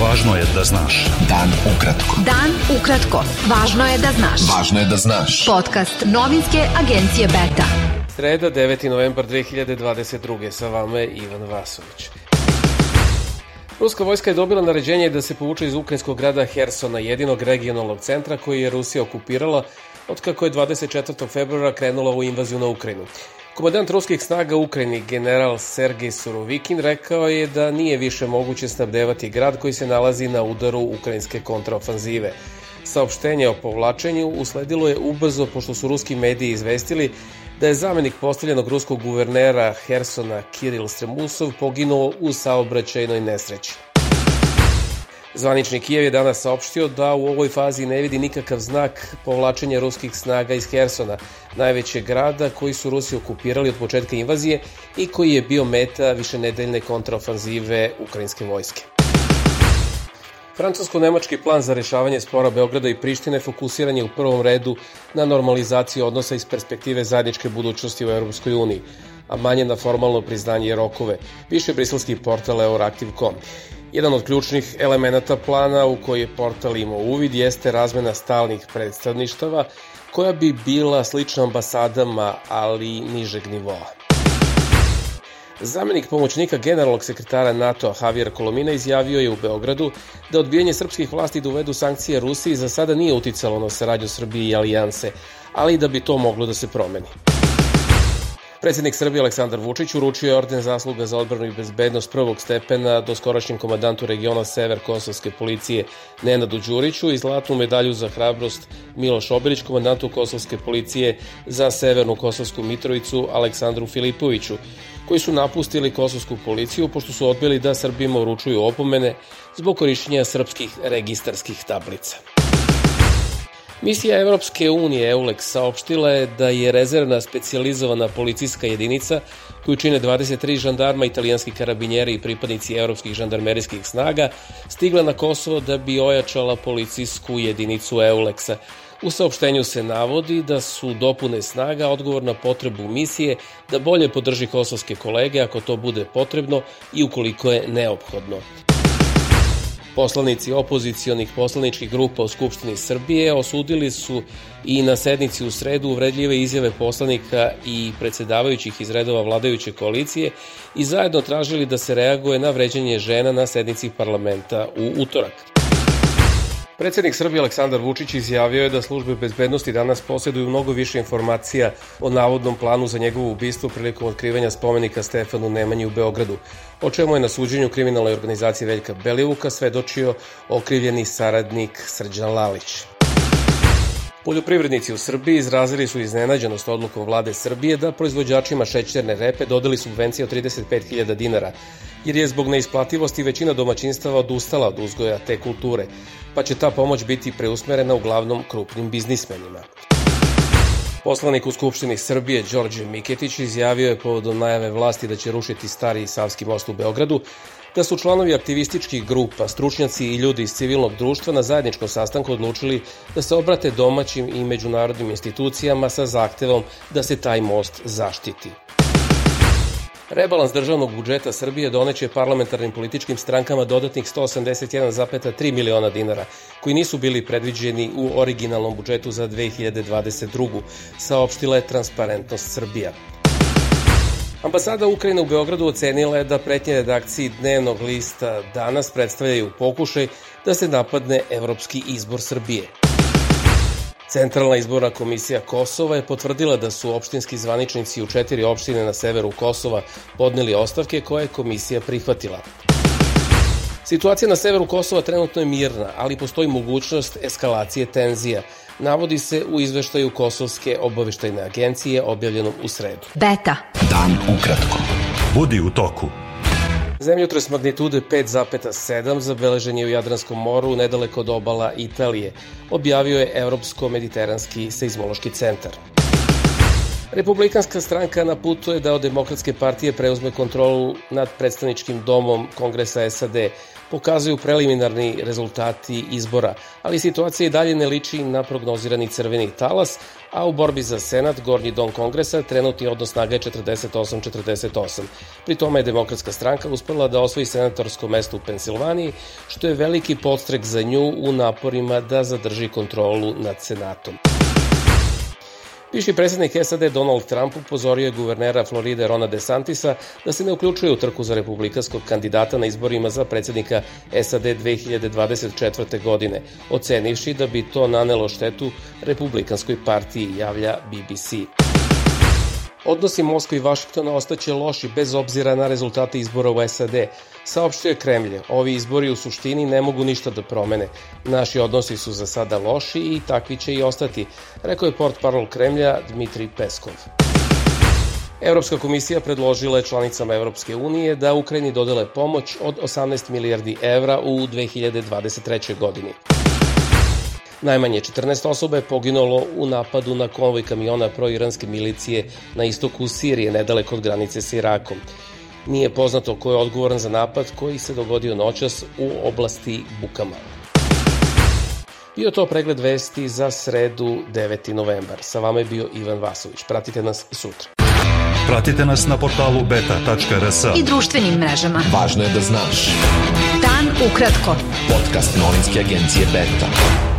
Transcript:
Važno je da znaš. Dan ukratko. Dan ukratko. Važno je da znaš. Važno je da znaš. Podcast novinske agencije Beta. Sreda, 9. novembar 2022. Sa vama je Ivan Vasović. Ruska vojska je dobila naređenje da se povuče iz ukrajinskog grada Hersona, jedinog regionalnog centra koji je Rusija okupirala od kako je 24. februara krenula u invaziju na Ukrajinu. Komandant ruskih snaga u Ukrajini, general Sergej Surovikin, rekao je da nije više moguće snabdevati grad koji se nalazi na udaru ukrajinske kontraofanzive. Saopštenje o povlačenju usledilo je ubrzo pošto su ruski mediji izvestili da je zamenik postavljenog ruskog guvernera Hersona Kiril Stremusov poginuo u saobraćajnoj nesreći. Zvanični Kijev je danas saopštio da u ovoj fazi ne vidi nikakav znak povlačenja ruskih snaga iz Hersona, najvećeg grada koji su Rusi okupirali od početka invazije i koji je bio meta višenedeljne kontraofanzive ukrajinske vojske. Francusko-nemački plan za rešavanje spora Beograda i Prištine fokusiran je u prvom redu na normalizaciju odnosa iz perspektive zajedničke budućnosti u Europskoj uniji, a manje na formalno priznanje i rokove, više briselski portal Euractiv.com. Jedan od ključnih elemenata plana u koji je portal imao uvid jeste razmena stalnih predstavništava koja bi bila slična ambasadama, ali nižeg nivoa. Zamenik pomoćnika generalnog sekretara NATO Javier Kolomina izjavio je u Beogradu da odbijanje srpskih vlasti da uvedu sankcije Rusiji za sada nije uticalo na saradnju Srbije i alijanse, ali da bi to moglo da se promeni. Predsednik Srbije Aleksandar Vučić uručio je orden zasluga za odbranu i bezbednost prvog stepena do skorašnjem komandantu regiona Sever Kosovske policije Nenadu Đuriću i zlatnu medalju za hrabrost Miloš Obilić, komandantu Kosovske policije za Severnu Kosovsku Mitrovicu Aleksandru Filipoviću, koji su napustili kosovsku policiju pošto su odbili da Srbima uručuju opomene zbog korišćenja srpskih registarskih tablica. Misija Evropske unije EULEX saopštila je da je rezervna specijalizovana policijska jedinica koju čine 23 žandarma, italijanski karabinjeri i pripadnici evropskih žandarmerijskih snaga stigla na Kosovo da bi ojačala policijsku jedinicu EULEX-a. U saopštenju se navodi da su dopune snaga odgovor na potrebu misije da bolje podrži kosovske kolege ako to bude potrebno i ukoliko je neophodno. Poslanici opozicionih poslaničkih grupa u Skupštini Srbije osudili su i na sednici u sredu uvredljive izjave poslanika i predsedavajućih iz redova vladajuće koalicije i zajedno tražili da se reaguje na vređanje žena na sednici parlamenta u utorak. Predsednik Srbije Aleksandar Vučić izjavio je da službe bezbednosti danas posjeduju mnogo više informacija o navodnom planu za njegovo ubistvo prilikom otkrivanja spomenika Stefanu Nemanji u Beogradu, o čemu je na suđenju kriminalnoj organizacije Veljka Belivuka svedočio okrivljeni saradnik Srđan Lalić. Poljoprivrednici u Srbiji izrazili su iznenađenost odlukom vlade Srbije da proizvođačima šećerne repe dodali subvencije od 35.000 dinara, jer je zbog neisplativosti većina domaćinstava odustala od uzgoja te kulture, pa će ta pomoć biti preusmerena uglavnom krupnim biznismenima. Poslanik u Skupštini Srbije Đorđe Miketić izjavio je povodom najave vlasti da će rušiti stari Savski most u Beogradu, da su članovi aktivističkih grupa, stručnjaci i ljudi iz civilnog društva na zajedničkom sastanku odlučili da se obrate domaćim i međunarodnim institucijama sa zahtevom da se taj most zaštiti. Rebalans državnog budžeta Srbije doneće parlamentarnim političkim strankama dodatnih 181,3 miliona dinara, koji nisu bili predviđeni u originalnom budžetu za 2022. saopštila je Transparentnost Srbija. Ambasada Ukrajine u Beogradu ocenila je da pretnje redakciji dnevnog lista danas predstavljaju pokušaj da se napadne evropski izbor Srbije. Centralna izborna komisija Kosova je potvrdila da su opštinski zvaničnici u četiri opštine na severu Kosova podneli ostavke koje je komisija prihvatila. Situacija na severu Kosova trenutno je mirna, ali postoji mogućnost eskalacije tenzija, navodi se u izveštaju Kosovske obaveštajne agencije objavljenom u sredu. Beta. Dan ukratko. Budi u toku. Zemljotres magnitude 5,7 zabeležen je u Jadranskom moru nedaleko od obala Italije, objavio je Evropsko-mediteranski seizmološki centar. Republikanska stranka na putu je da od demokratske partije preuzme kontrolu nad predstavničkim domom Kongresa SAD. Pokazuju preliminarni rezultati izbora, ali situacija i dalje ne liči na prognozirani crveni talas, a u borbi za Senat, Gornji dom Kongresa, trenutni odnos snaga je 48-48. Pri tome je demokratska stranka uspela da osvoji senatorsko mesto u Pensilvaniji, što je veliki podstrek za nju u naporima da zadrži kontrolu nad Senatom. Viši predsednik SAD Donald Trump upozorio je guvernera Floride Rona DeSantisa da se ne uključuje u trku za republikanskog kandidata na izborima za predsednika SAD 2024. godine, ocenivši da bi to nanelo štetu republikanskoj partiji, javlja BBC. Odnosi Moskva i Vašingtona ostaće loši bez obzira na rezultate izbora u SAD. Saopštio je Kremlje, ovi izbori u suštini ne mogu ništa da promene. Naši odnosi su za sada loši i takvi će i ostati, rekao je port parol Kremlja Dmitri Peskov. Evropska komisija predložila je članicama Evropske unije da Ukrajini dodele pomoć od 18 milijardi evra u 2023. godini. Najmanje 14 osoba je poginulo u napadu na konvoj kamiona pro-iranske milicije na istoku Sirije, nedaleko od granice sa Irakom. Nije poznato ko je odgovoran za napad koji se dogodio noćas u oblasti Bukama. Bio to pregled vesti za sredu 9. novembar. Sa vama je bio Ivan Vasović. Pratite nas i sutra. Pratite nas na portalu beta.rs I društvenim mrežama. Važno je da znaš. Dan ukratko. Podcast novinske agencije Beta.